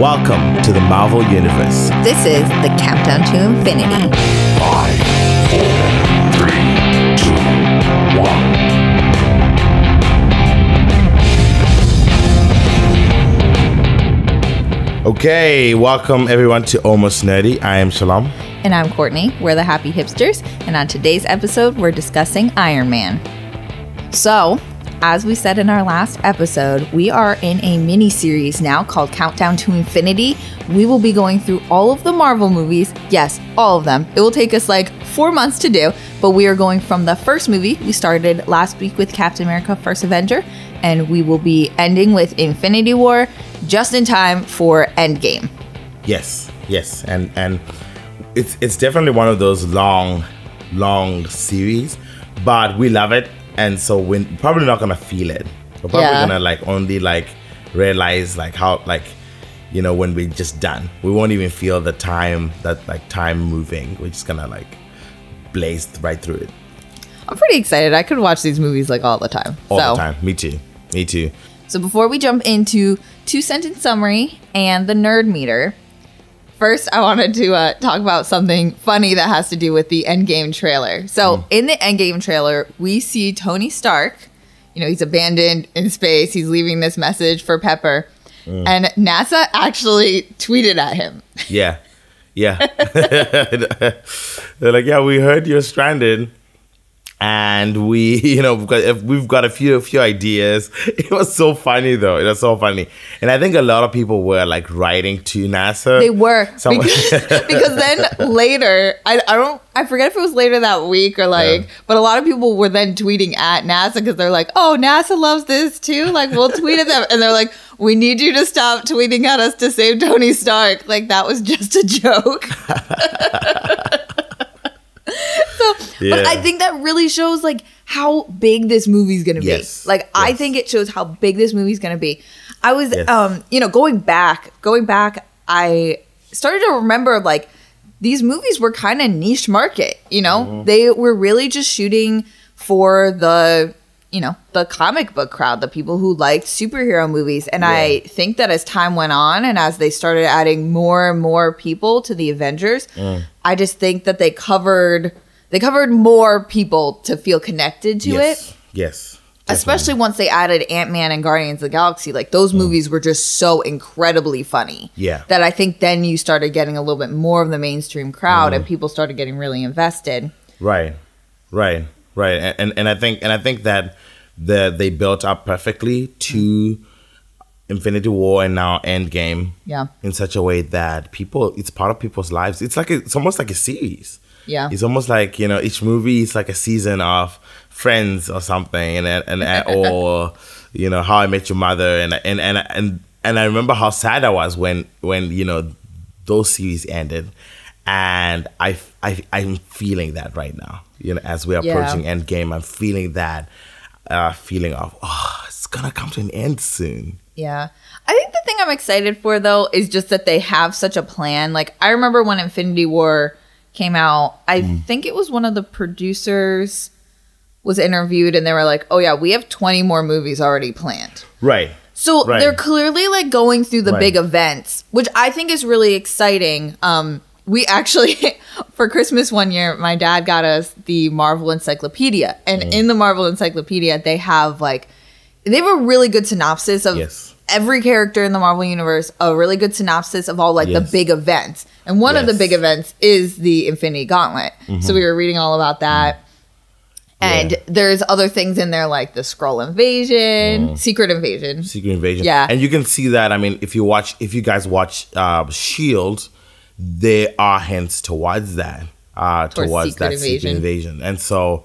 Welcome to the Marvel Universe. This is the Countdown to Infinity. Five, four, three, two, one. Okay, welcome everyone to Almost Nerdy. I am Shalom. And I'm Courtney. We're the Happy Hipsters. And on today's episode, we're discussing Iron Man. So, as we said in our last episode, we are in a mini series now called Countdown to Infinity. We will be going through all of the Marvel movies. Yes, all of them. It will take us like four months to do, but we are going from the first movie. We started last week with Captain America First Avenger, and we will be ending with Infinity War just in time for Endgame. Yes, yes, and and it's it's definitely one of those long, long series, but we love it, and so we're probably not gonna feel it. We're probably Yeah. gonna like only like realize like how like you know when we're just done. We won't even feel the time that like time moving. We're just gonna like blaze right through it I'm pretty excited. I could watch these movies like all the time. all so, the time. Me too. Me too. So before we jump into two sentence summary and the nerd meter, first I wanted to uh, talk about something funny that has to do with the Endgame trailer. So in the Endgame trailer, we see Tony Stark. You know, he's abandoned in space. He's leaving this message for Pepper. And NASA actually tweeted at him. Yeah. Yeah. They're like, yeah, we heard you're stranded. And we, you know, we've got, we've got a few, a few ideas. It was so funny though. It was so funny. And I think a lot of people were like writing to NASA. They were because, because then later, I, I don't, I forget if it was later that week or like, Yeah. but a lot of people were then tweeting at NASA because they're like, oh, NASA loves this too. Like, we'll tweet at them, and they're like, we need you to stop tweeting at us to save Tony Stark. Like that was just a joke. so, but I think that really shows like how big this movie's gonna Yes. be. Like, I think it shows how big this movie's gonna be. I was, Yes. um, you know, going back, going back, I started to remember like these movies were kind of niche market. You know, Mm-hmm. they were really just shooting for the you know the comic book crowd the people who liked superhero movies and i think that as time went on and as they started adding more and more people to the avengers Mm. i just think that they covered they covered more people to feel connected to yes. it Yes. especially once they added ant-man and guardians of the galaxy like those movies were just so incredibly funny Mm. Yeah. that i think then you started getting a little bit more of the mainstream crowd Mm. and people started getting really invested Right, right, right, and and, and I think and I think that the they built up perfectly to Infinity War and now Endgame. Yeah. in such a way that people it's part of people's lives. It's like a, it's almost like a series. Yeah. it's almost like you know each movie is like a season of Friends or something, and and, and or you know How I Met Your Mother, and and and and and I remember how sad I was when when you know those series ended, and I I I'm feeling that right now. You know, as we're Yeah. approaching Endgame, I'm feeling that uh, feeling of oh, it's gonna come to an end soon. Yeah. I think the thing I'm excited for though is just that they have such a plan. Like I remember when Infinity War came out, I Mm. think it was one of the producers was interviewed and they were like, "Oh yeah, we have 20 more movies already planned." Right. So Right. they're clearly like going through the Right. big events, which I think is really exciting. Um we actually for Christmas one year, my dad got us the Marvel Encyclopedia. And Mm. in the Marvel Encyclopedia, they have like they have a really good synopsis of Yes. every character in the Marvel universe, a really good synopsis of all like the big events. And one of the big events is the Infinity Gauntlet. So we were reading all about that. And Yeah. there's other things in there like the Skrull Invasion, Secret Invasion. Secret Invasion. Yeah. and you can see that. I mean, if you watch, if you guys watch uh, Shield, there are hints towards that, uh, Towards towards, that Invasion. Secret Invasion, and so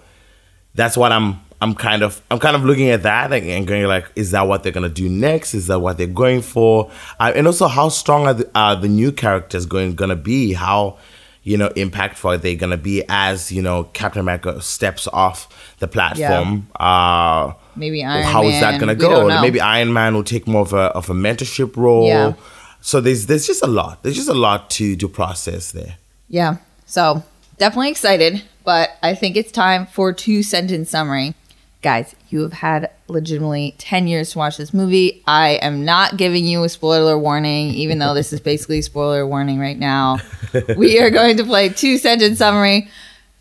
that's what I'm. I'm kind of, I'm kind of looking at that and, and going like, is that what they're gonna do next? Is that what they're going for? Uh, and also, how strong are the, are the new characters going gonna be? How you know impactful are they gonna be as you know Captain America steps off the platform? Uh, Maybe Iron how is Man. that going to go? Maybe Iron Man will take more of a of a mentorship role. Yeah. So there's there's just a lot. There's just a lot to to process there. Yeah. So definitely excited, but I think it's time for two sentence summary. Guys, you have had legitimately 10 years to watch this movie. I am not giving you a spoiler warning, even though this is basically a spoiler warning right now. we are going to play two sentence summary.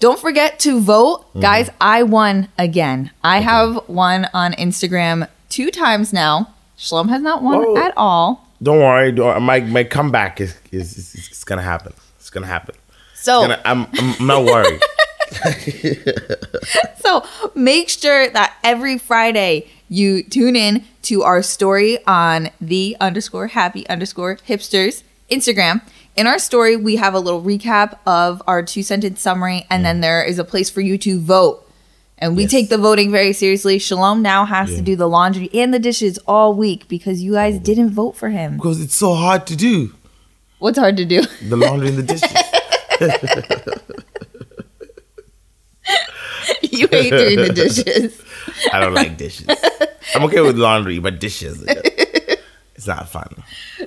Don't forget to vote. Mm-hmm. Guys, I won again. I have won on Instagram two times now. Shalom has not won Whoa. at all. Don't worry. Don't, uh, my my comeback is is, is, is gonna happen. It's gonna happen. So, Gonna, I'm, I'm I'm not worried. So make sure that every Friday you tune in to our story on the underscore happy underscore hipsters Instagram. In our story, we have a little recap of our two sentence summary, and mm. then there is a place for you to vote. And we Yes. take the voting very seriously. Shalom now has to do the laundry and the dishes all week because you guys didn't vote for him. because it's so hard to do What's hard to do? the laundry and the dishes. you hate doing the dishes. I don't like dishes. I'm okay with laundry, but dishes, it's not fun.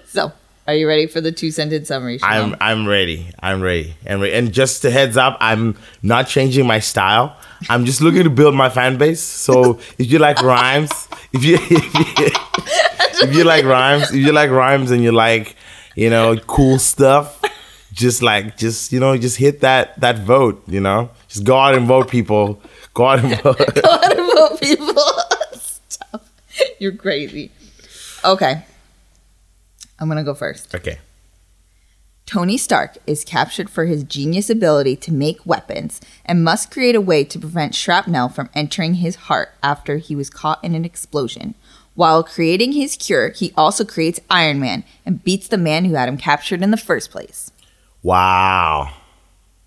So, are you ready for the two sentence summary? I'm I'm ready. I'm ready. And re- and just a heads up, I'm not changing my style. I'm just looking to build my fan base. So if you like rhymes, if you if you, if you like rhymes, if you like rhymes and you like you know cool stuff, just like just you know just hit that that vote. You know, just go out and vote, people. Go out and vote. What about people? Stop. You're crazy. Okay. I'm going to go first. okay. Tony Stark is captured for his genius ability to make weapons and must create a way to prevent shrapnel from entering his heart after he was caught in an explosion. While creating his cure, he also creates Iron Man and beats the man who had him captured in the first place. Wow.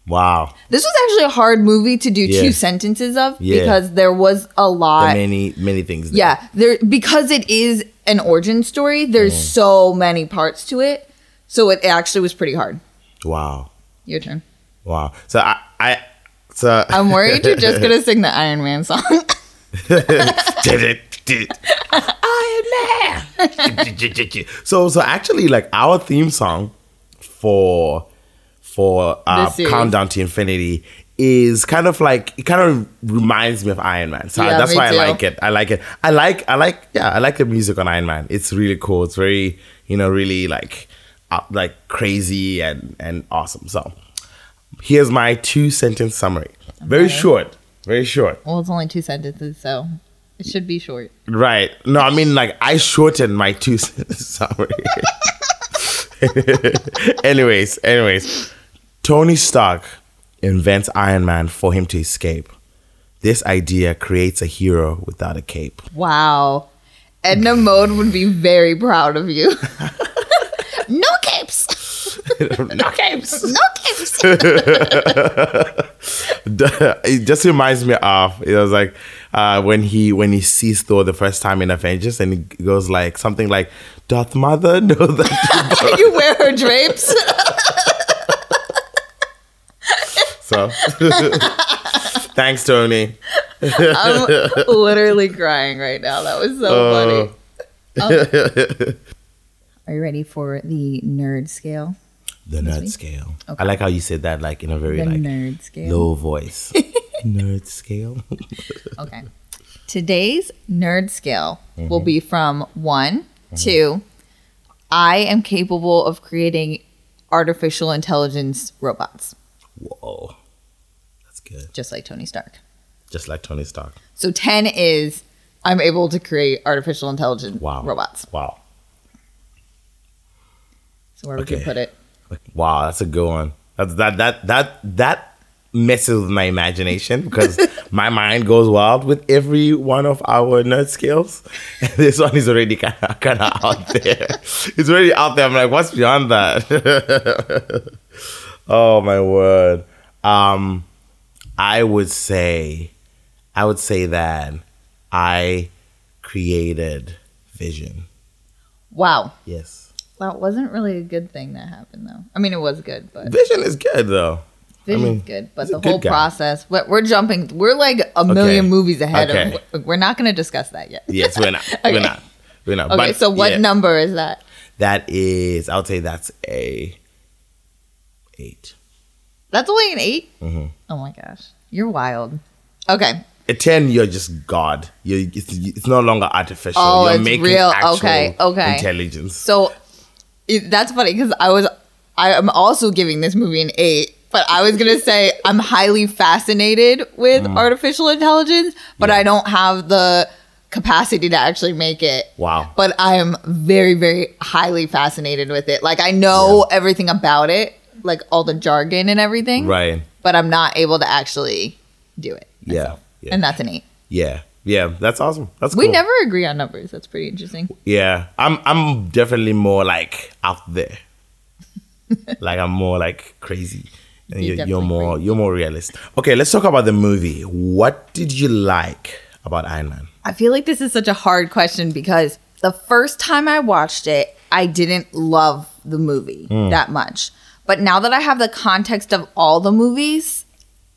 Wow. This was actually a hard movie to do Yeah. two sentences of Yeah. because there was a lot. are many many things. There. Yeah, there because it is an origin story. There's Mm. so many parts to it, so it actually was pretty hard. Wow. Your turn. Wow. So I I so I'm worried you're just gonna sing the Iron Man song. did it did Iron Man. so so actually like our theme song for for uh. Countdown to Infinity is kind of like it kind of reminds me of Iron Man. So Yeah, that's why too. I like it. I like it. I like I like yeah, I like the music on Iron Man. It's really cool. It's very, you know, really like uh, like crazy and and awesome. So here's my two sentence summary. Very short. Very short. well, it's only two sentences, so it should be short. Right. No, I mean like I shortened my two summary. anyways, anyways, Tony Stark invents Iron Man for him to escape. This idea creates a hero without a cape. Wow. Edna Mode would be very proud of you. no capes. no capes. No capes. it just reminds me of it was like uh, when he when he sees Thor the first time in Avengers and he goes like something like Doth mother know that you wear her drapes. So thanks Tony. I'm literally crying right now. That was so oh. funny. Oh. Are you ready for the nerd scale? The nerd scale. Okay. I like how you said that like in a very The like nerd scale. low voice. nerd scale. Okay. Today's nerd scale will mm-hmm. be from one mm-hmm. to I am capable of creating artificial intelligence robots, Whoa. Good. just like Tony Stark. Just like Tony Stark. So 10 is I'm able to create artificial intelligence Wow. robots. Wow. So where would you Okay. put it? Wow, that's a good one. That's that that that that messes with my imagination because my mind goes wild with every one of our nerd skills. And this one is already kind of kind of out there. It's already out there. I'm like, what's beyond that? oh my word. Um, I would say, I would say that I created vision. Wow. Yes. That wasn't really a good thing that happened though. I mean, it was good, but Vision is good though. Vision's mean, good. But the whole guy. process, we're, we're jumping, we're like a million movies ahead Okay. of, we're not going to discuss that yet. Yes, we're not. Okay. We're not. We're not. Okay, But, so what yeah, number is that? That is, I would say that's a eight. That's only an 8 Mm-hmm. Oh my gosh. You're wild. Okay. At ten, you're just God. You it's, it's no longer artificial. Oh, you're it's making real. actual Okay, okay. intelligence. So it, that's funny because I was I am also giving this movie an eight, but I was gonna say I'm highly fascinated with Mm. artificial intelligence, but I don't have the capacity to actually make it. Wow. But I am very, very highly fascinated with it. Like I know everything about it, like all the jargon and everything. Right. But I'm not able to actually do it. Yeah. Yeah. And that's an eight. yeah. Yeah. That's awesome. That's cool. We cool. never agree on numbers. That's pretty interesting. Yeah, I'm I'm definitely more like out there. like I'm more like crazy, and You're you're, more you're more realistic. Okay, let's talk about the movie. What did you like about Iron Man? I feel like this is such a hard question because the first time I watched it, I didn't love the movie Hmm. that much. But now that I have the context of all the movies,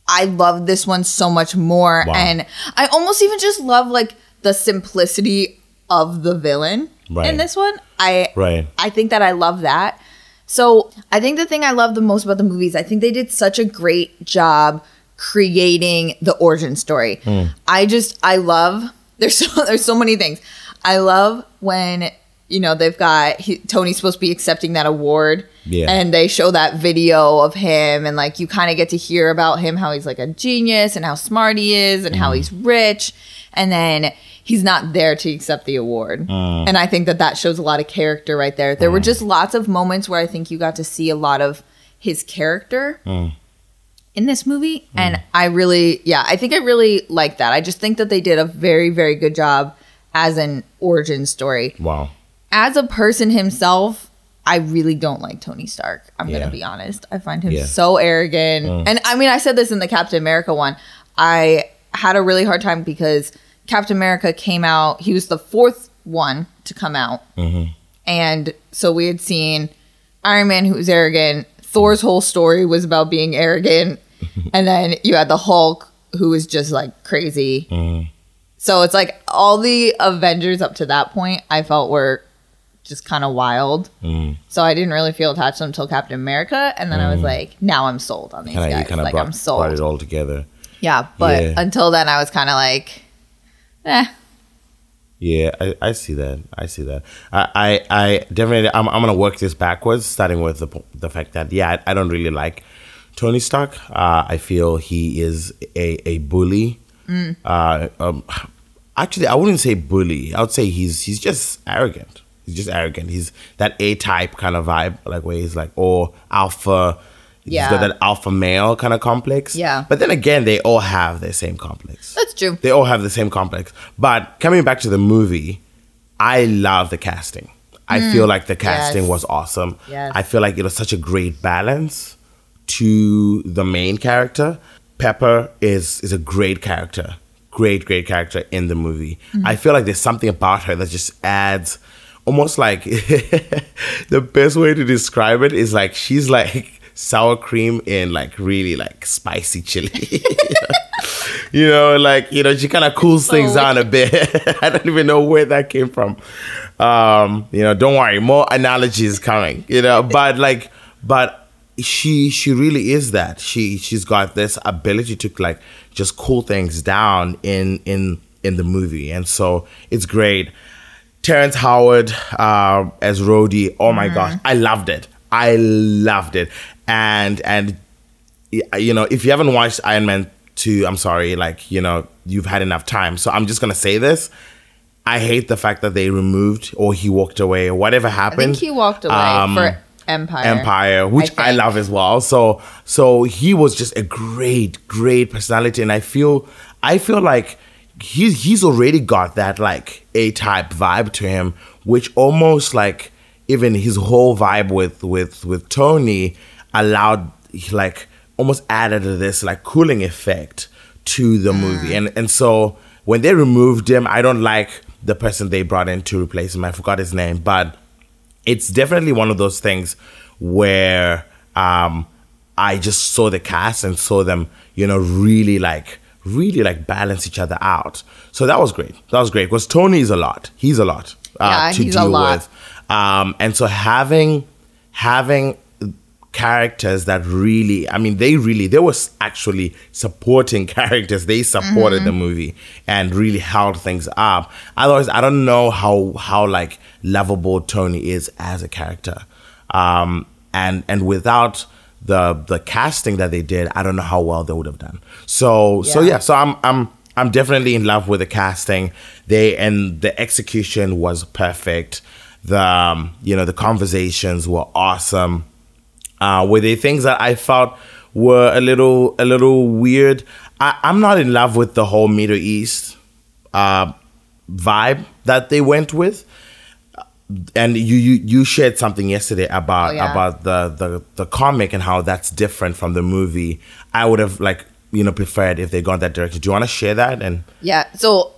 I love this one so much more. Wow. And I almost even just love like the simplicity of the villain Right. in this one. I Right. I think that I love that. So I think the thing I love the most about the movies, I think they did such a great job creating the origin story. Hmm. I just I love there's so there's so many things. I love when you know they've got he, Tony's supposed to be accepting that award, Yeah. and they show that video of him, and like you kind of get to hear about him, how he's like a genius, and how smart he is, and how mm-hmm. he's rich, and then he's not there to accept the award. Uh. And I think that that shows a lot of character right there. There were mm. just lots of moments where I think you got to see a lot of his character uh. in this movie. Mm. And I really, yeah, I think I really like that. I just think that they did a very, very good job as an origin story. Wow. As a person himself, I really don't like Tony Stark. I'm Yeah. going to be honest. I find him Yeah. so arrogant. Oh. And I mean, I said this in the Captain America one. I had a really hard time because Captain America came out, he was the fourth one to come out. Mm-hmm. And so we had seen Iron Man, who was arrogant. Thor's whole story was about being arrogant. and then you had the Hulk, who was just like crazy. Mm-hmm. So it's like all the Avengers up to that point, I felt were just kind of wild. So I didn't really feel attached to them until Captain America. And then I was like, now I'm sold on these Kind of you guys. kind of Like, brought, I'm sold. brought it all together. Yeah, but Yeah. until then, I was kind of like, eh. Yeah, I, I see that. I see that. I, I, I definitely. I'm, I'm gonna work this backwards, starting with the the fact that yeah, I, I don't really like Tony Stark. Uh, I feel he is a a bully. Uh, um, actually, I wouldn't say bully. I would say he's he's just arrogant. He's just arrogant. He's that A type kind of vibe, like where he's like, oh, alpha. Yeah. He's got that alpha male kind of complex. Yeah. But then again, they all have the same complex. That's true. They all have the same complex. But coming back to the movie, I love the casting. I mm. feel like the casting Yes. was awesome. Yes. I feel like it was such a great balance to the main character. Pepper is is a great character. Great, great character in the movie. Mm-hmm. I feel like there's something about her that just adds almost like the best way to describe it is like she's like sour cream in like really like spicy chili. you know, like you know, she kind of cools things down a bit. I don't even know where that came from. Um, you know, don't worry, more analogies coming. You know, but like, but she she really is that. She she's got this ability to like just cool things down in in in the movie, and so it's great. Terrence Howard uh, as Rhodey. Oh my gosh, I loved it. I loved it, and and you know, if you haven't watched Iron Man 2, I'm sorry, like, you know, you've had enough time. So I'm just going to say this. I hate the fact that they removed or he walked away or whatever happened. I think he walked away Um, for Empire. Empire, which I, think. love as well. So so he was just a great, great personality. And I feel I feel like he's he's already got that like A type vibe to him, which almost like even his whole vibe with with with Tony allowed like almost added this like cooling effect to the movie. And and so when they removed him, I don't like the person they brought in to replace him. I forgot his name, but it's definitely one of those things where um, I just saw the cast and saw them, you know, really like really like balance each other out. So that was great. That was great because Tony is a lot. He's a lot uh, Yeah, to deal with, um, and so having having characters that really i mean they really they were actually supporting characters they supported the movie and really held things up otherwise i don't know how how like lovable tony is as a character um and and without the the casting that they did i don't know how well they would have done so so Yeah. yeah so i'm i'm i'm definitely in love with the casting they and the execution was perfect the um, you know the conversations were awesome uh, were there things that I felt were a little a little weird? I, I'm not in love with the whole Middle East uh, vibe that they went with. And you, you you shared something yesterday about Oh, yeah. about the, the the comic and how that's different from the movie. I would have like you know preferred if they gone that direction. Do you want to share that? And Yeah. So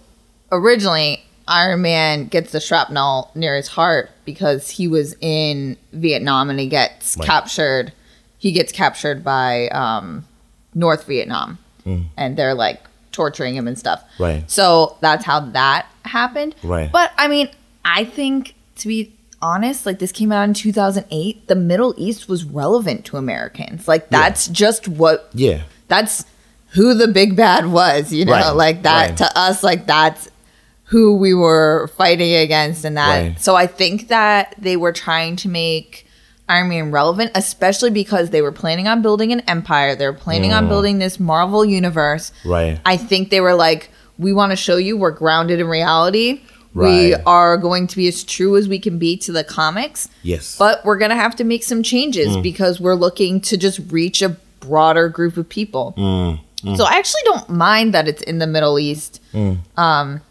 originally, Iron Man gets the shrapnel near his heart because he was in Vietnam and he gets Right. captured. He gets captured by um, North Vietnam, and they're like torturing him and stuff. Mm. Right. So that's how that happened. Right. But I mean, I think to be honest, like this came out in 2008. The Middle East was relevant to Americans. Like that's just what yeah, that's who the big bad was, you know, Right, like that right. to us, like that's who we were fighting against, and that. Right. So I think that they were trying to make Iron Man relevant, especially because they were planning on building an empire. They were planning on building this Marvel universe. Mm. right, I think they were like, we want to show you we're grounded in reality. We are going to be as true as we can be to the comics yes, but we're gonna have to make some changes Mm. because we're looking to just reach a broader group of people. Mm, So I actually don't mind that it's in the Middle East. Mm. Um,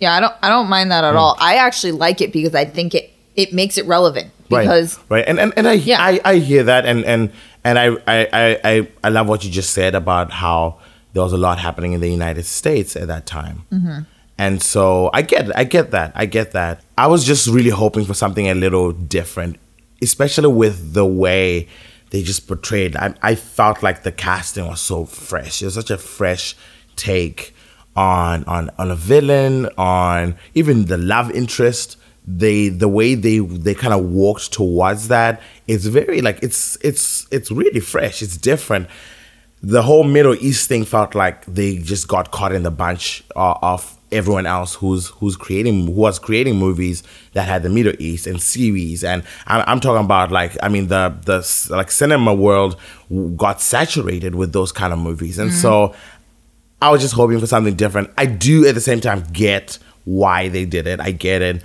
yeah, I don't. I don't mind that at all. I actually like it because I think it it makes it relevant because right, right, and and, and I, Yeah. I I hear that, and and and I, I I I I love what you just said about how there was a lot happening in the United States at that time, Mm-hmm. And so I get I get that I get that. I was just really hoping for something a little different, especially with the way they just portrayed. I I felt like the casting was so fresh. It was such a fresh take on on on a villain, on even the love interest. They the way they they kind of walked towards that it's very like it's it's it's really fresh. It's different. The whole Middle East thing felt like they just got caught in the bunch uh, of everyone else who's who's creating who was creating movies that had the Middle East and series and I'm, I'm talking about like I mean the the like cinema world got saturated with those kind of movies and so I was just hoping for something different. I do at the same time get why they did it. I get it.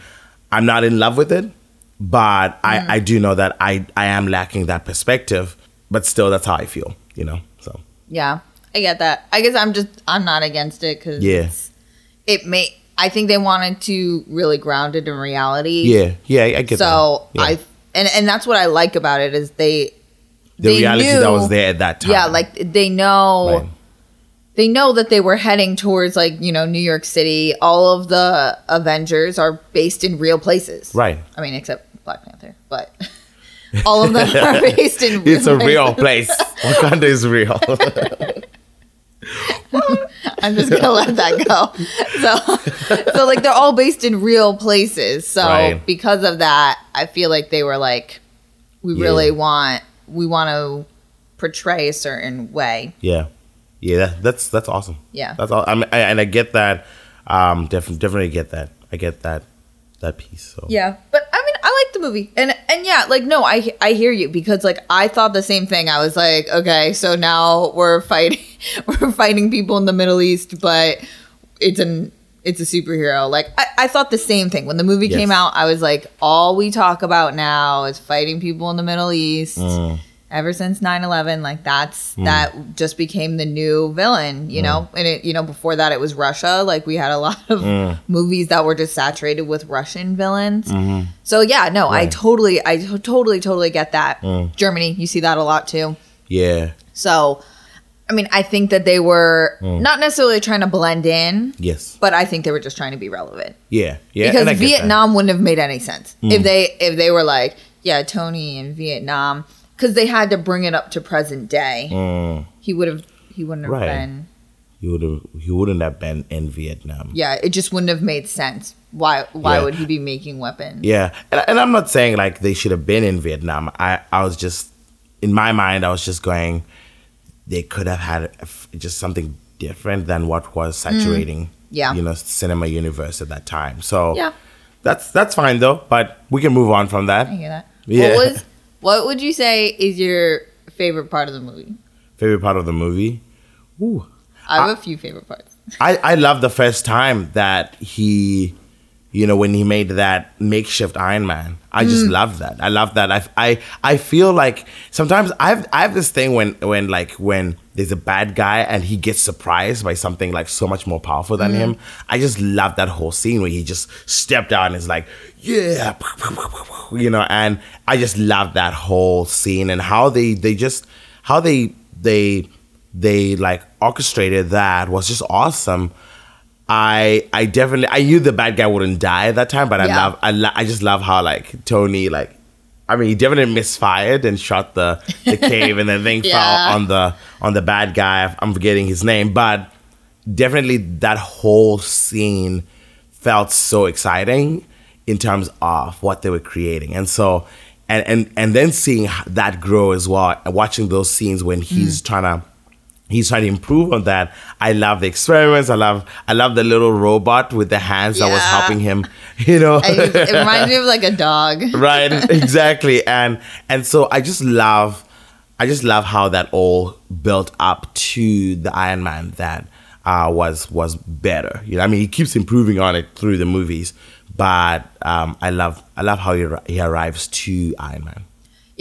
I'm not in love with it, but I, mm. I do know that I, I am lacking that perspective. But still, that's how I feel, you know? So, yeah, I get that. I guess I'm just I'm not against it because Yeah. It may. I think they wanted to really ground it in reality. yeah, yeah, I get So that. Yeah. I and and that's what I like about it is they the they reality knew- that was there at that time. Yeah, like they know Right. they know that they were heading towards like, you know, New York City. All of the Avengers are based in real places. Right. I mean, except Black Panther, but all of them are based in It's a places. real place. Wakanda is real. I'm just gonna let that go. So, so like they're all based in real places. So Right. because of that, I feel like they were like, we Yeah. really want we want to portray a certain way. yeah, yeah, that, that's that's awesome. Yeah. that's all. I mean, I, and I get that. Um, definitely, definitely get that. I get that that piece. So Yeah, but I mean, I like the movie, and and yeah, like no, I I hear you because like I thought the same thing. I was like, okay, so now we're fighting, we're fighting people in the Middle East, but it's an it's a superhero. Like I, I thought the same thing when the movie Yes. came out. I was like, all we talk about now is fighting people in the Middle East. Mm. Ever since 9-11, like that's that just became the new villain, you know. And it, you know, before that it was Russia. Like we had a lot of Mm. movies that were just saturated with Russian villains. So yeah, no, I totally, I totally, totally get that. Mm. Germany, you see that a lot too. yeah, So, I mean, I think that they were Mm. not necessarily trying to blend in, yes, but I think they were just trying to be relevant yeah, yeah. because and. Mm. Vietnam wouldn't have made any sense if they if they were like, yeah, Tony in Vietnam, because they had to bring it up to present day. Mm. He would have, he wouldn't have Right. been. he would have he wouldn't have been in Vietnam. Yeah, it just wouldn't have made sense. Why? Why Yeah. would he be making weapons? Yeah, and, and I'm not saying like they should have been in Vietnam. I I was just in my mind, I was just going, they could have had just something different than what was saturating, Mm. Yeah. you know, cinema universe at that time. So Yeah. that's that's fine though. But we can move on from that. I hear that. Yeah. What was what would you say is your favorite part of the movie? Favorite part of the movie? Ooh. I have a few favorite parts. I, I love the first time that he, you know, when he made that makeshift Iron Man. I just mm. love that. I love that. I, I I feel like sometimes I've I have this thing when when like when there's a bad guy and he gets surprised by something like so much more powerful than him. Mm. I just love that whole scene where he just stepped out and is like, yeah, you know, and I just love that whole scene and how they they just how they they they like orchestrated that was just awesome. I I definitely I knew the bad guy wouldn't die at that time, but I Yeah. love I lo- I just love how like Tony like I mean he definitely misfired and shot the the cave and the thing Yeah. fell on the on the bad guy. I'm forgetting his name, but definitely that whole scene felt so exciting in terms of what they were creating and so and and and then seeing that grow as well and watching those scenes when he's mm. trying to he's trying to improve on that. I love the experiments. I love i love the little robot with the hands that was helping him you know? I, it reminds me of like a dog. right exactly. And and so i just love i just love how that all built up to the iron man that uh, was was better. You know i mean he keeps improving on it through the movies but um, i love i love how he, he arrives to iron man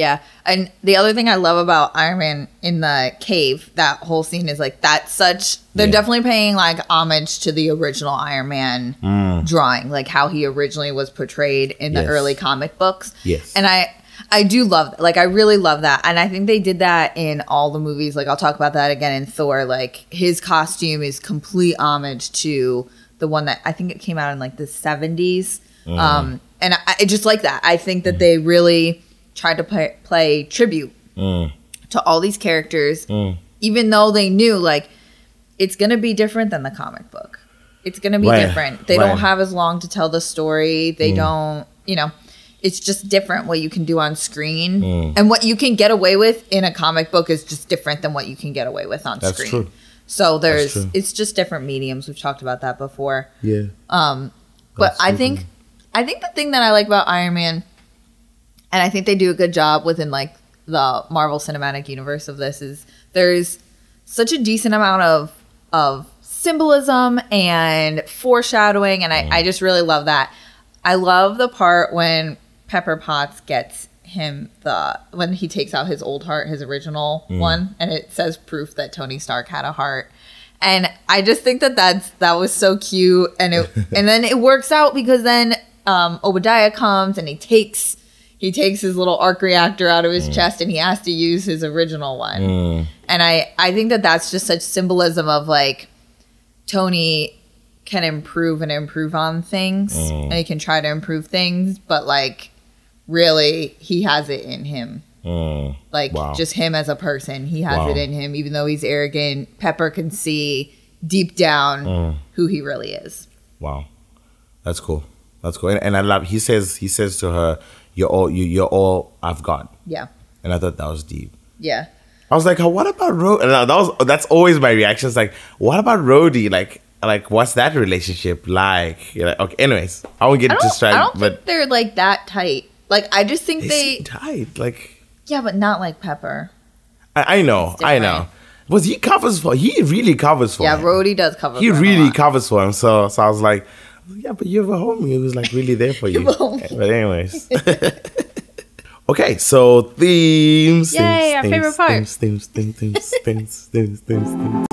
Yeah. And the other thing I love about Iron Man in the cave, that whole scene is like that's such they're Yeah. definitely paying like homage to the original Iron Man drawing, like how he originally was portrayed in the Mm. Yes. early comic books. Yes. And I I do love like I really love that. And I think they did that in all the movies. Like I'll talk about that again in Thor. Like his costume is complete homage to the one that I think it came out in like the 70s. Mm. Um and I, I just like that. I think that they really tried to play, play tribute Mm. to all these characters, even though they knew like it's gonna be different than the comic book. It's gonna be Right, different. They right. don't have as long to tell the story. They don't, you know, it's just different what you can do on screen, and what you can get away with in a comic book is just different than what you can get away with on That's screen. true. So there's, it's just different mediums. We've talked about that before. yeah Um, But That's I true. think I think the thing that I like about Iron Man, and I think they do a good job within like the Marvel Cinematic Universe of this is there's such a decent amount of of symbolism and foreshadowing, and I, I just really love that. I love the part when Pepper Potts gets him the when he takes out his old heart, his original one, and it says proof that Tony Stark had a heart. And I just think that that's that was so cute, and it and then it works out because then um, Obadiah comes and he takes he takes his little arc reactor out of his chest and he has to use his original one. And I I think that that's just such symbolism of like Tony can improve and improve on things, and he can try to improve things, but like really he has it in him Mm. like Wow. just him as a person he has Wow. it in him even though he's arrogant pepper can see deep down Mm. who he really is Wow, that's cool. That's cool. And, and I love. He says. He says to her, "You're all. You, you're all I've got." yeah And I thought that was deep. yeah I was like, "Oh, "What about Rhodey?" And that was. That's always my reaction. It's like, "What about Rhodey? Like, like what's that relationship like?" You're like, okay. Anyways, I won't get i don't, I distracted. don't But think they're like that tight like i just think they they tight. Like, yeah but not like pepper I, I know. I know. Was he covers for? He really covers for. yeah him. Does cover He for him a really covers for him. So, so I was like, yeah, but you have a homie who's like really there for you. But anyways. okay, so themes. Yay, themes, our themes, favorite part. Themes, themes, themes, themes, themes, themes, themes, themes.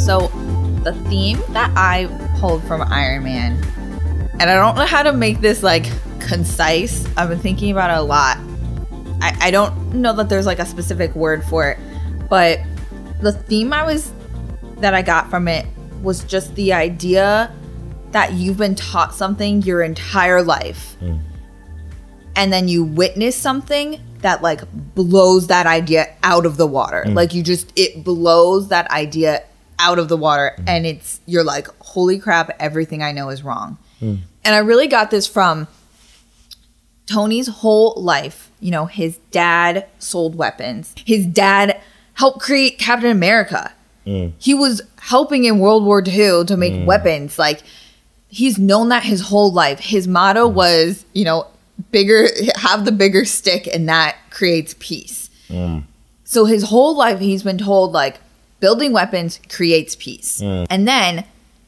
So, the theme that I pulled from Iron Man, and I don't know how to make this like concise. I've been thinking about it a lot. I, I don't know that there's like a specific word for it, but the theme I was that I got from it was just the idea that you've been taught something your entire life, hmm. and then you witness something that like blows that idea out of the water. Hmm. Like you just it blows that idea out of the water hmm. and it's you're like holy crap everything i know is wrong. And i really got this from tony's whole life you know his dad sold weapons. His dad helped create captain america. Mm. He was helping in world war ii to make mm. weapons. Like he's known that his whole life. His motto mm. was you know bigger have the bigger stick and that creates peace. So his whole life he's been told like building weapons creates peace. And then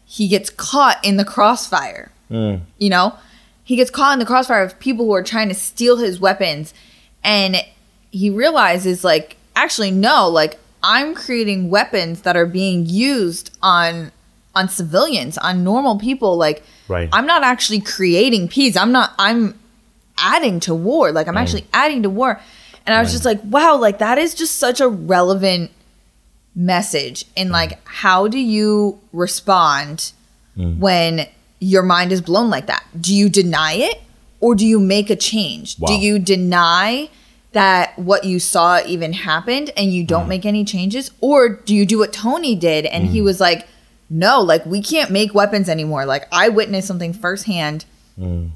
he gets caught in the crossfire. You know? He gets caught in the crossfire of people who are trying to steal his weapons and he realizes like actually no, like I'm creating weapons that are being used on on civilians, on normal people like Right. I'm not actually creating peace. I'm not I'm adding to war. Like I'm actually adding to war. And I was just like, wow, like that is just such a relevant message in mm. like how do you respond mm. when your mind is blown like that? Do you deny it or do you make a change? Do you deny that what you saw even happened and you don't mm. make any changes or do you do what Tony did and he mm. was like no, like we can't make weapons anymore. Like I witnessed something firsthand mm.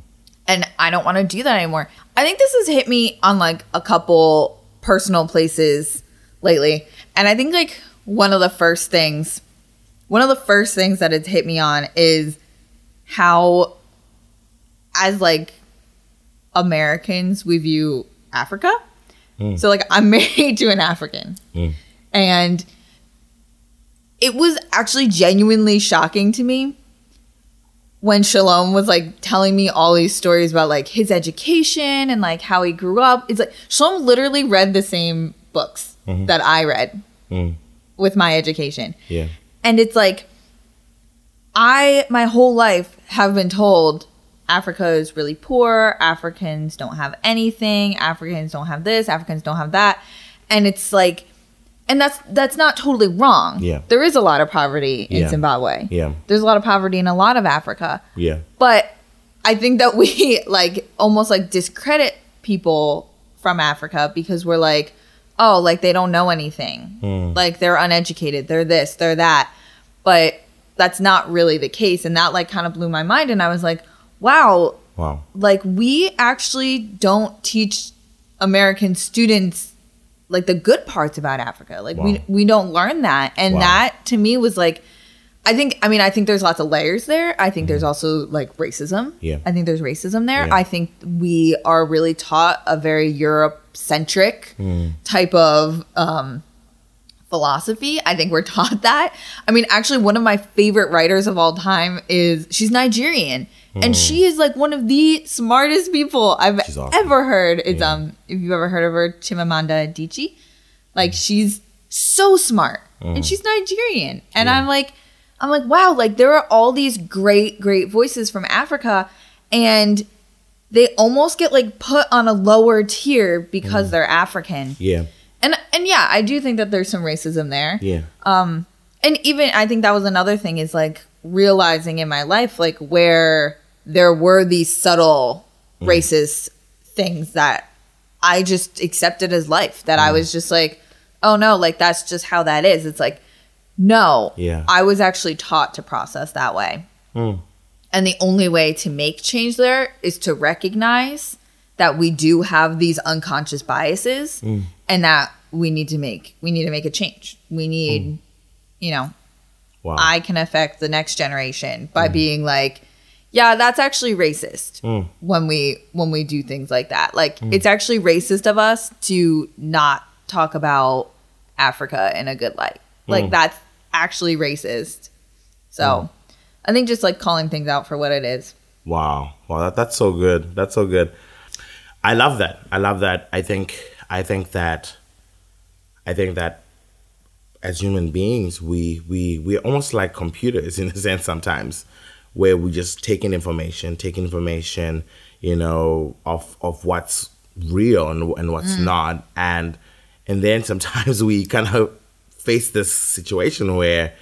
and I don't want to do that anymore. I think this has hit me on like a couple personal places lately. And I think like one of the first things, one of the first things that it's hit me on is how, as like Americans, we view Africa. Hmm. So like I'm married to an African. Hmm. And it was actually genuinely shocking to me when Shalom was like telling me all these stories about like his education and like how he grew up. It's like Shalom literally read the same books mm-hmm. that I read hmm. with my education. Yeah. And it's like I my whole life have been told Africa is really poor, Africans don't have anything, Africans don't have this, Africans don't have that. And it's like and that's that's not totally wrong. Yeah. There is a lot of poverty in Yeah. Zimbabwe. Yeah. There's a lot of poverty in a lot of Africa. Yeah. But I think that we like almost like discredit people from Africa because we're like, oh, like they don't know anything. Hmm. Like they're uneducated. They're this, they're that. But that's not really the case. And that like kind of blew my mind. And I was like, wow, Wow. like we actually don't teach American students like the good parts about Africa. Like we Wow. we don't learn that. And Wow. that to me was like I think I mean I think there's lots of layers there. I think there's also like racism. Mm-hmm. Yeah. I think there's racism there. Yeah. I think we are really taught a very Europe centric Mm. type of um philosophy. I think we're taught that. I mean, actually, one of my favorite writers of all time is she's Nigerian, and she is like one of the smartest people I've Hmm. Awesome. ever heard. It's Yeah. um, if you've ever heard of her, Chimamanda Adichie, like she's so smart, Hmm. and she's Nigerian, and I'm like, I'm like, wow, like there are all these great, great voices from Africa, and they almost get like put on a lower tier because Hmm. they're African. Yeah. And and yeah, I do think that there's some racism there. Yeah. Um, And even I think that was another thing is like realizing in my life like where there were these subtle racist things that I just accepted as life that I was just like, oh no, like that's just how that is. It's like no. Yeah. I was actually taught to process that way. Mm. And the only way to make change there is to recognize that we do have these unconscious biases and that we need to make we need to make a change. We need hmm. you know, Wow. I can affect the next generation by hmm. being like, yeah, that's actually racist hmm. when we when we do things like that. Like it's actually racist of us to not talk about Africa in a good light. Like that's actually racist. So I think just like calling things out for what it is. Wow. Wow, that, that's so good. That's so good. I love that. I love that. I think I think that I think that as human beings we we we're almost like computers in a sense sometimes where we just take in information, take information, you know, of of what's real and, and what's mm. not and and then sometimes we kind of face this situation where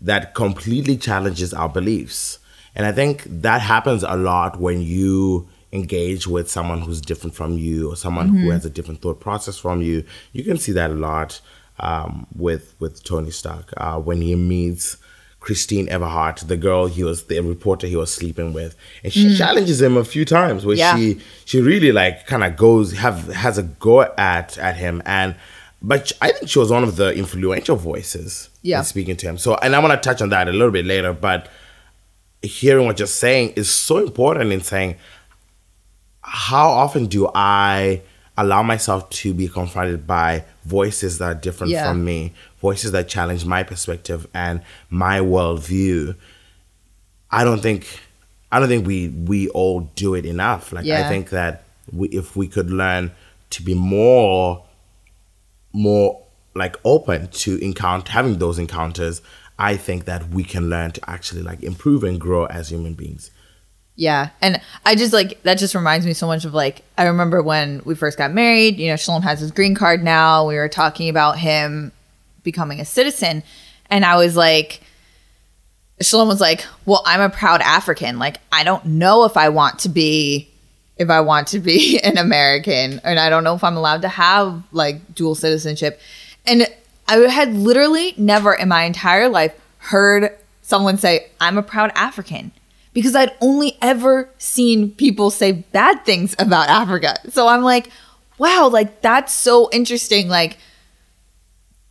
that completely challenges our beliefs. And I think that happens a lot when you engage with someone who's different from you or someone who has a different thought process from you. You can see that a lot. um, with with Tony Stark uh, when he meets Christine Everhart, the girl he was the reporter he was sleeping with, and she challenges him a few times where Yeah. she she really like kind of goes have has a go at at him and. But I think she was one of the influential voices Yeah. in speaking to him. So, and I want to touch on that a little bit later. But hearing what you're saying is so important in saying how often do I allow myself to be confronted by voices that are different Yeah. from me, voices that challenge my perspective and my worldview? I don't think I don't think we we all do it enough. Like I think that we, if we could learn to be more more like open to encounter having those encounters, I think that we can learn to actually like improve and grow as human beings. Yeah. And I just like that just reminds me so much of like I remember when we first got married, you know, Shalom has his green card now. We were talking about him becoming a citizen and I was like Shalom was like, "Well, I'm a proud African. Like I don't know if I want to be if I want to be an American and I don't know if I'm allowed to have like dual citizenship." And I had literally never in my entire life heard someone say, "I'm a proud African." Because I'd only ever seen people say bad things about Africa. So I'm like, wow, like that's so interesting. Like,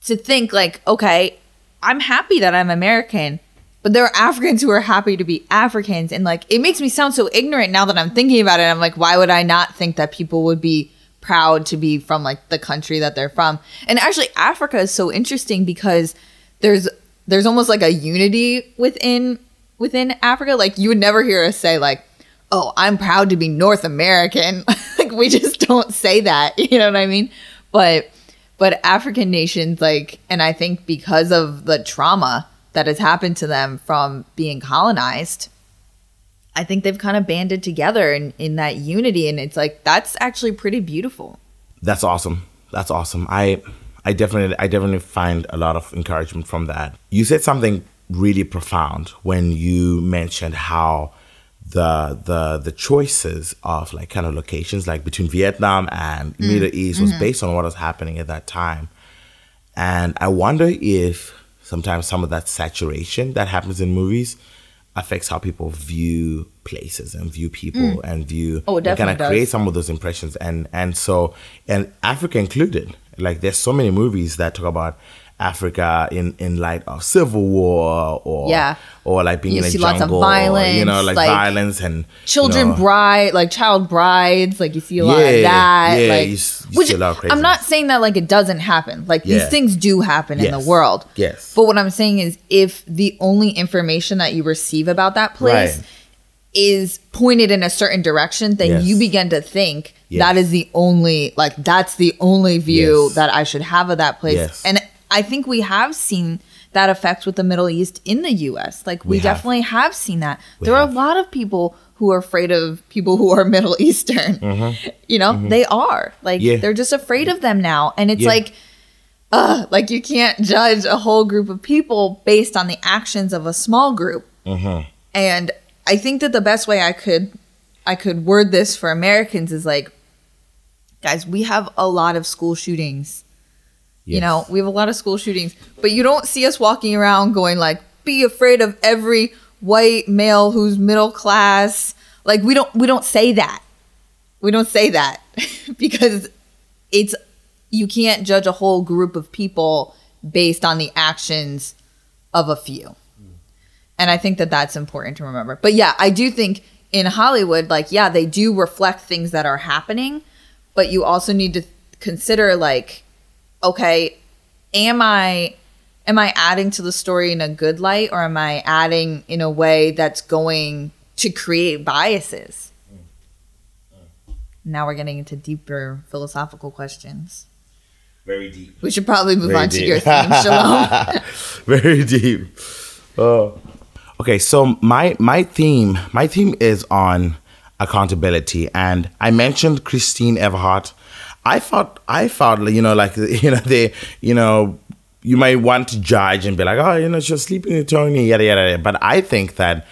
to think like okay i'm happy that i'm american but there are africans who are happy to be africans and like it makes me sound so ignorant now that i'm thinking about it i'm like why would i not think that people would be proud to be from like the country that they're from and actually africa is so interesting because there's there's almost like a unity within within africa like you would never hear us say like oh i'm proud to be north american like we just don't say that you know what i mean but but African nations, like, and I think because of the trauma that has happened to them from being colonized, I think they've kind of banded together in, in that unity. And it's like, that's actually pretty beautiful. That's awesome. That's awesome. I I definitely I definitely find a lot of encouragement from that. You said something really profound when you mentioned how the the the choices of like kind of locations like between Vietnam and Middle East was based on what was happening at that time. And I wonder if sometimes some of that saturation that happens in movies affects how people view places and view people and view Oh, kind of create some of those impressions and and so and Africa included. Like there's so many movies that talk about Africa in in light of civil war or Yeah. or like being You in a see lots of jungle or, you know violence, like, like violence and you Children know, bride, like child brides, like you see a lot of that. yeah, like, you you which see a lot of I'm not saying that like it doesn't happen. Like Yeah. these things do happen in the world. Yes. But what I'm saying is, if the only information that you receive about that place Right. is pointed in a certain direction, then Yes. you begin to think Yes. that is the only like that's the only view Yes. that I should have of that place. Yes. And I think we have seen that effect with the Middle East in the US. Like we, We have. definitely have seen that. We there are a lot of people who are afraid of people who are Middle Eastern. You know, they are. Like Mm-hmm. Yeah. they're just afraid of them now. And it's Yeah. like uh, like you can't judge a whole group of people based on the actions of a small group. Mm-hmm. And I think that the best way I could I could word this for Americans is like, guys, we have a lot of school shootings. You know, we have a lot of school shootings, but you don't see us walking around going like, be afraid of every white male who's middle class. Like we don't we don't say that. We don't say that because it's you can't judge a whole group of people based on the actions of a few. And I think that that's important to remember. But yeah, I do think in Hollywood like yeah, they do reflect things that are happening, but you also need to consider like okay, am I am I adding to the story in a good light or am I adding in a way that's going to create biases? Mm. Now we're getting into deeper philosophical questions. very deep. We should probably move Very on to your theme, Shalom. very deep. Oh. Okay, so my my theme my theme is on accountability, and I mentioned Christine Everhart. I thought I thought you know like you know they you know you might want to judge and be like oh you know she's sleeping with Tony yada yada yada, but I think that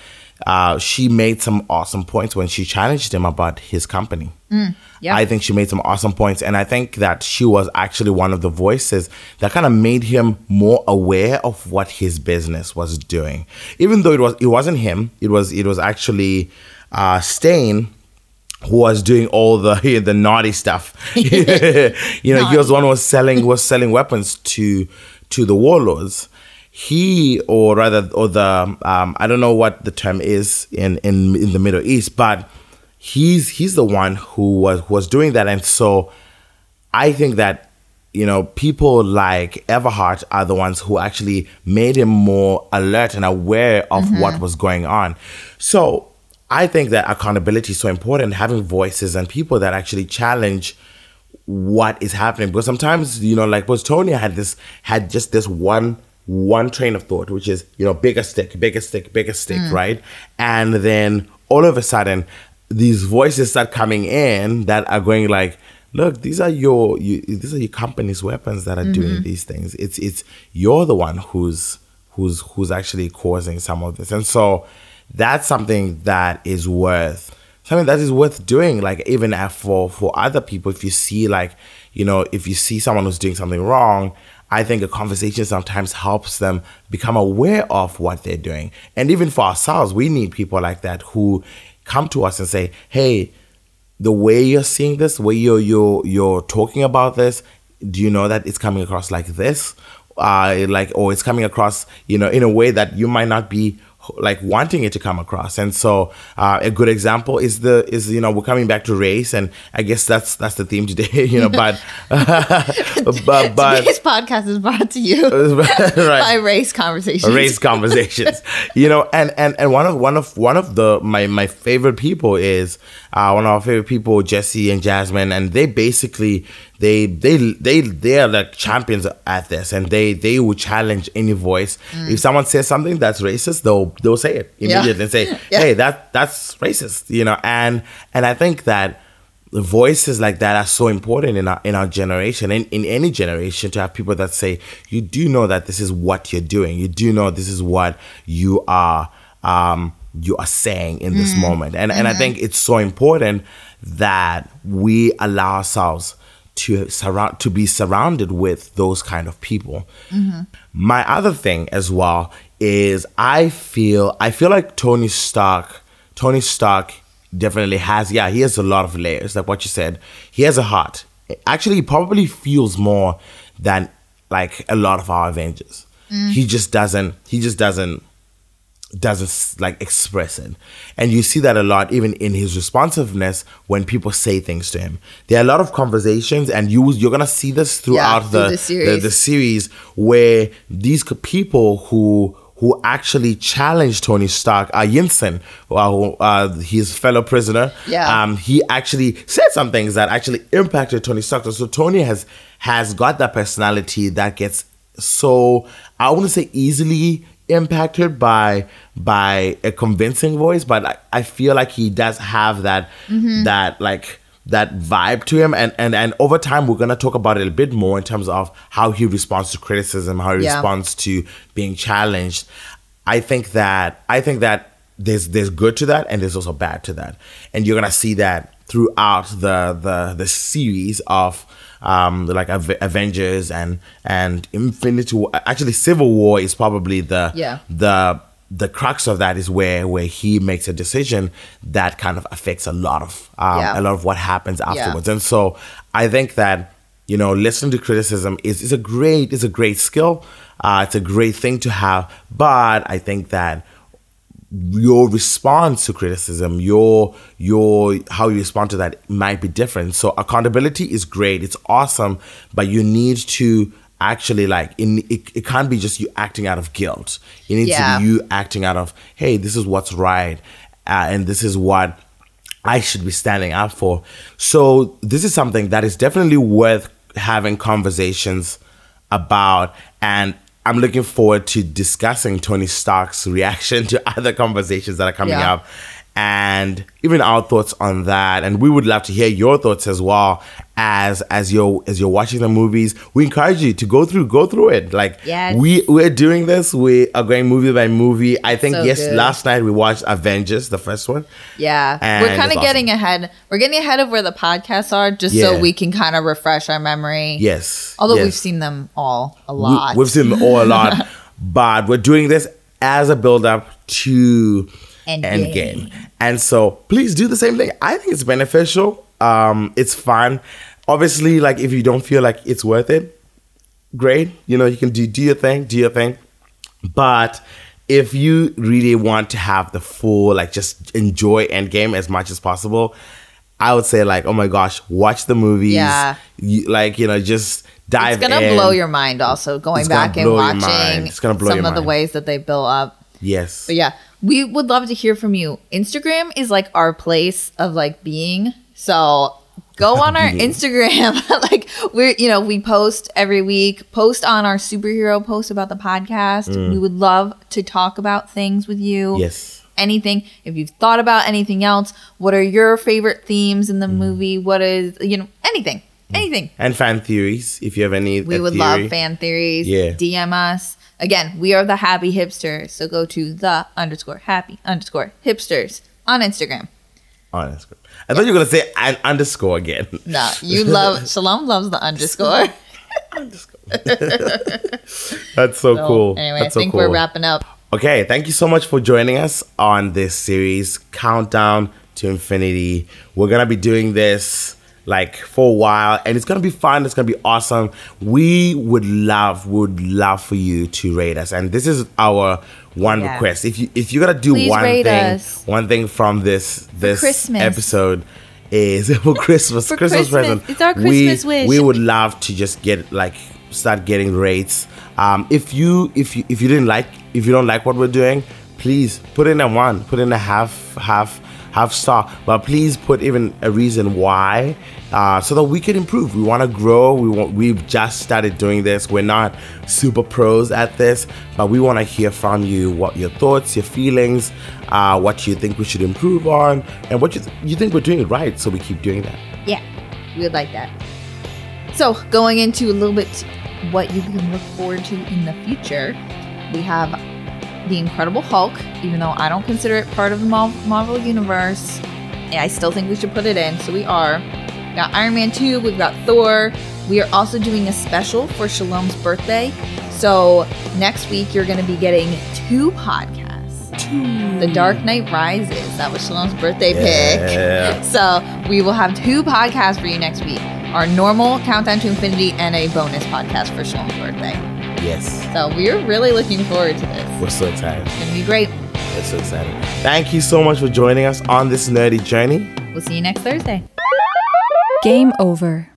uh, she made some awesome points when she challenged him about his company. yeah. I think she made some awesome points, and I think that she was actually one of the voices that kind of made him more aware of what his business was doing. Even though it was it wasn't him, it was it was actually uh, Stane was doing all the the naughty stuff. you know, he was the one who was selling was selling weapons to to the warlords. He, or rather, or the um, I don't know what the term is in in in the Middle East, but he's he's the one who was who was doing that, and so I think that you know people like Everhart are the ones who actually made him more alert and aware of what was going on. So I think that accountability is so important. Having voices and people that actually challenge what is happening. Because sometimes you know like was Tony had this had just this one one train of thought which is you know bigger stick bigger stick bigger stick mm. right? And then all of a sudden these voices start coming in that are going like look these are your you, these are your company's weapons that are mm-hmm. doing these things. It's it's you're the one who's who's who's actually causing some of this. And so that's something that is worth something that is worth doing like even for for other people. If you see like you know if you see someone who's doing something wrong i think a conversation sometimes helps them become aware of what they're doing. And even for ourselves we need people like that who come to us and say hey the way you're seeing this the way you're you're you're talking about this do you know that it's coming across like this? Uh like or it's coming across you know in a way that you might not be like wanting it to come across. And so uh, a good example is the is you know we're coming back to race and i guess that's that's the theme today you know but but but Today's podcast is brought to you right. by Race Conversations. race conversations. You know and and and one of one of one of the my my favorite people is uh one of our favorite people jesse and jasmine and they basically they they they they are like champions at this and they they will challenge any voice if someone says something that's racist they'll they'll say it Mm. Yeah. immediately and say Yeah. hey that that's racist you know and and i think that the voices like that are so important in our in our generation in, in any generation to have people that say you do know that this is what you're doing you do know this is what you are um you are saying in this mm. moment. And and i mm-hmm. think it's so important that we allow ourselves to surround to be surrounded with those kind of people. Mm-hmm. My other thing as well is i feel i feel like tony stark tony stark definitely has yeah he has a lot of layers like what you said. He has a heart. Actually he probably feels more than like a lot of our avengers. Mm. He just doesn't he just doesn't doesn't like express it and you see that a lot even in his responsiveness when people say things to him there are a lot of conversations and you you're gonna see this throughout through the, the series. the the series where these people who who actually challenged Tony Stark, uh, Yinsen, uh, uh, his fellow prisoner, Yeah. um, he actually said some things that actually impacted Tony Stark. So Tony has has got that personality that gets so I wouldn't say easily impacted by by a convincing voice, but I, I feel like he does have that mm-hmm. that like that vibe to him and, and and over time we're gonna talk about it a bit more in terms of how he responds to criticism, how he Yeah. responds to being challenged. I think that I think that there's there's good to that and there's also bad to that. And you're gonna see that throughout the the the series of um like Ave- Avengers and and Infinity War. Actually Civil War is probably the Yeah. the the crux of that is where where he makes a decision that kind of affects a lot of um, Yeah. a lot of what happens afterwards. And so I think that you know listening to criticism is is a great is a great skill. Uh, it's a great thing to have, but I think that your response to criticism your your how you respond to that might be different so accountability is great it's awesome but you need to actually like in it, it can't be just you acting out of guilt it needs Yeah. to be you acting out of hey this is what's right uh, and this is what I should be standing up for. So this is something that is definitely worth having conversations about and I'm looking forward to discussing Tony Stark's reaction to other conversations that are coming Yeah. up and even our thoughts on that. And we would love to hear your thoughts as well. as as you're as you're watching the movies. We encourage you to go through go through it. Like Yes. we we're doing this. We are going movie by movie. I think So yes, good. last night we watched Avengers, the first one. Yeah, we're kind of awesome. getting ahead. We're getting ahead of where the podcasts are, just Yeah. so we can kind of refresh our memory. Yes, Although yes. we've seen them all a We- lot. We've seen them all a lot, but we're doing this as a build up to Endgame. Endgame. And so please do the same thing. I think it's beneficial. Um, it's fun. Obviously, like if you don't feel like it's worth it, great. You know, you can do do your thing, do your thing. But if you really want to have the full, like just enjoy Endgame as much as possible, I would say like, oh my gosh, watch the movies. Yeah. You, like, you know, just dive in. it's gonna in. blow your mind. Also, going It's back and watching. It's gonna blow some of the ways that they built up. Yes. But yeah, we would love to hear from you. Instagram is like our place of like being. So go on our Instagram. like we're you know, we post every week. Post on our superhero post about the podcast. We would love to talk about things with you. Mm. Yes. Anything. If you've thought about anything else, what are your favorite themes in the Mm. movie? What is you know, anything. Anything. And fan theories, if you have any. We would theory. love fan theories. Yeah. DM us. Again, we are the happy hipsters. So go to the underscore happy underscore hipsters on Instagram. That's good. I thought you were gonna say an underscore again. No, you love Shalom loves the underscore. That's so, So, cool. Anyway, That's I so think cool. we're wrapping up. Okay, thank you so much for joining us on this series, Countdown to Infinity. We're gonna be doing this like for a while, and it's gonna be fun. It's gonna be awesome. We would love, would love for you to rate us, and this is our one Yeah. request. If you if you're gonna do Please one thing, us. one thing from this this Christmas. episode is for Christmas, For Christmas, present. It's our we, Christmas wish. We would love to just get like start getting rates. Um, if you if you if you didn't like if you don't like what we're doing, please put in a one, put in a half half half star. But please put even a reason why, uh, so that we can improve. We want to grow. We want. We've just started doing this. We're not super pros at this, but we want to hear from you. What your thoughts, your feelings, uh, what you think we should improve on, and what you th- you think we're doing right. So we keep doing that. Yeah, we would like that. So, going into a little bit what you can look forward to in the future, we have the Incredible Hulk, even though I don't consider it part of the Marvel Universe. I still think we should put it in, so we are. We got Iron Man 2, we've got Thor. We are also doing a special for Shalom's birthday. So, next week you're going to be getting two podcasts. Two. The Dark Knight Rises. That was Shalom's birthday pick. Yeah. So we will have two podcasts for you next week. Our normal countdown to infinity and a bonus podcast for Shalom's birthday. Yes. So we're really looking forward to this. We're so excited. It's gonna be great. We're so excited. Thank you so much for joining us on this nerdy journey. We'll see you next Thursday. Game over.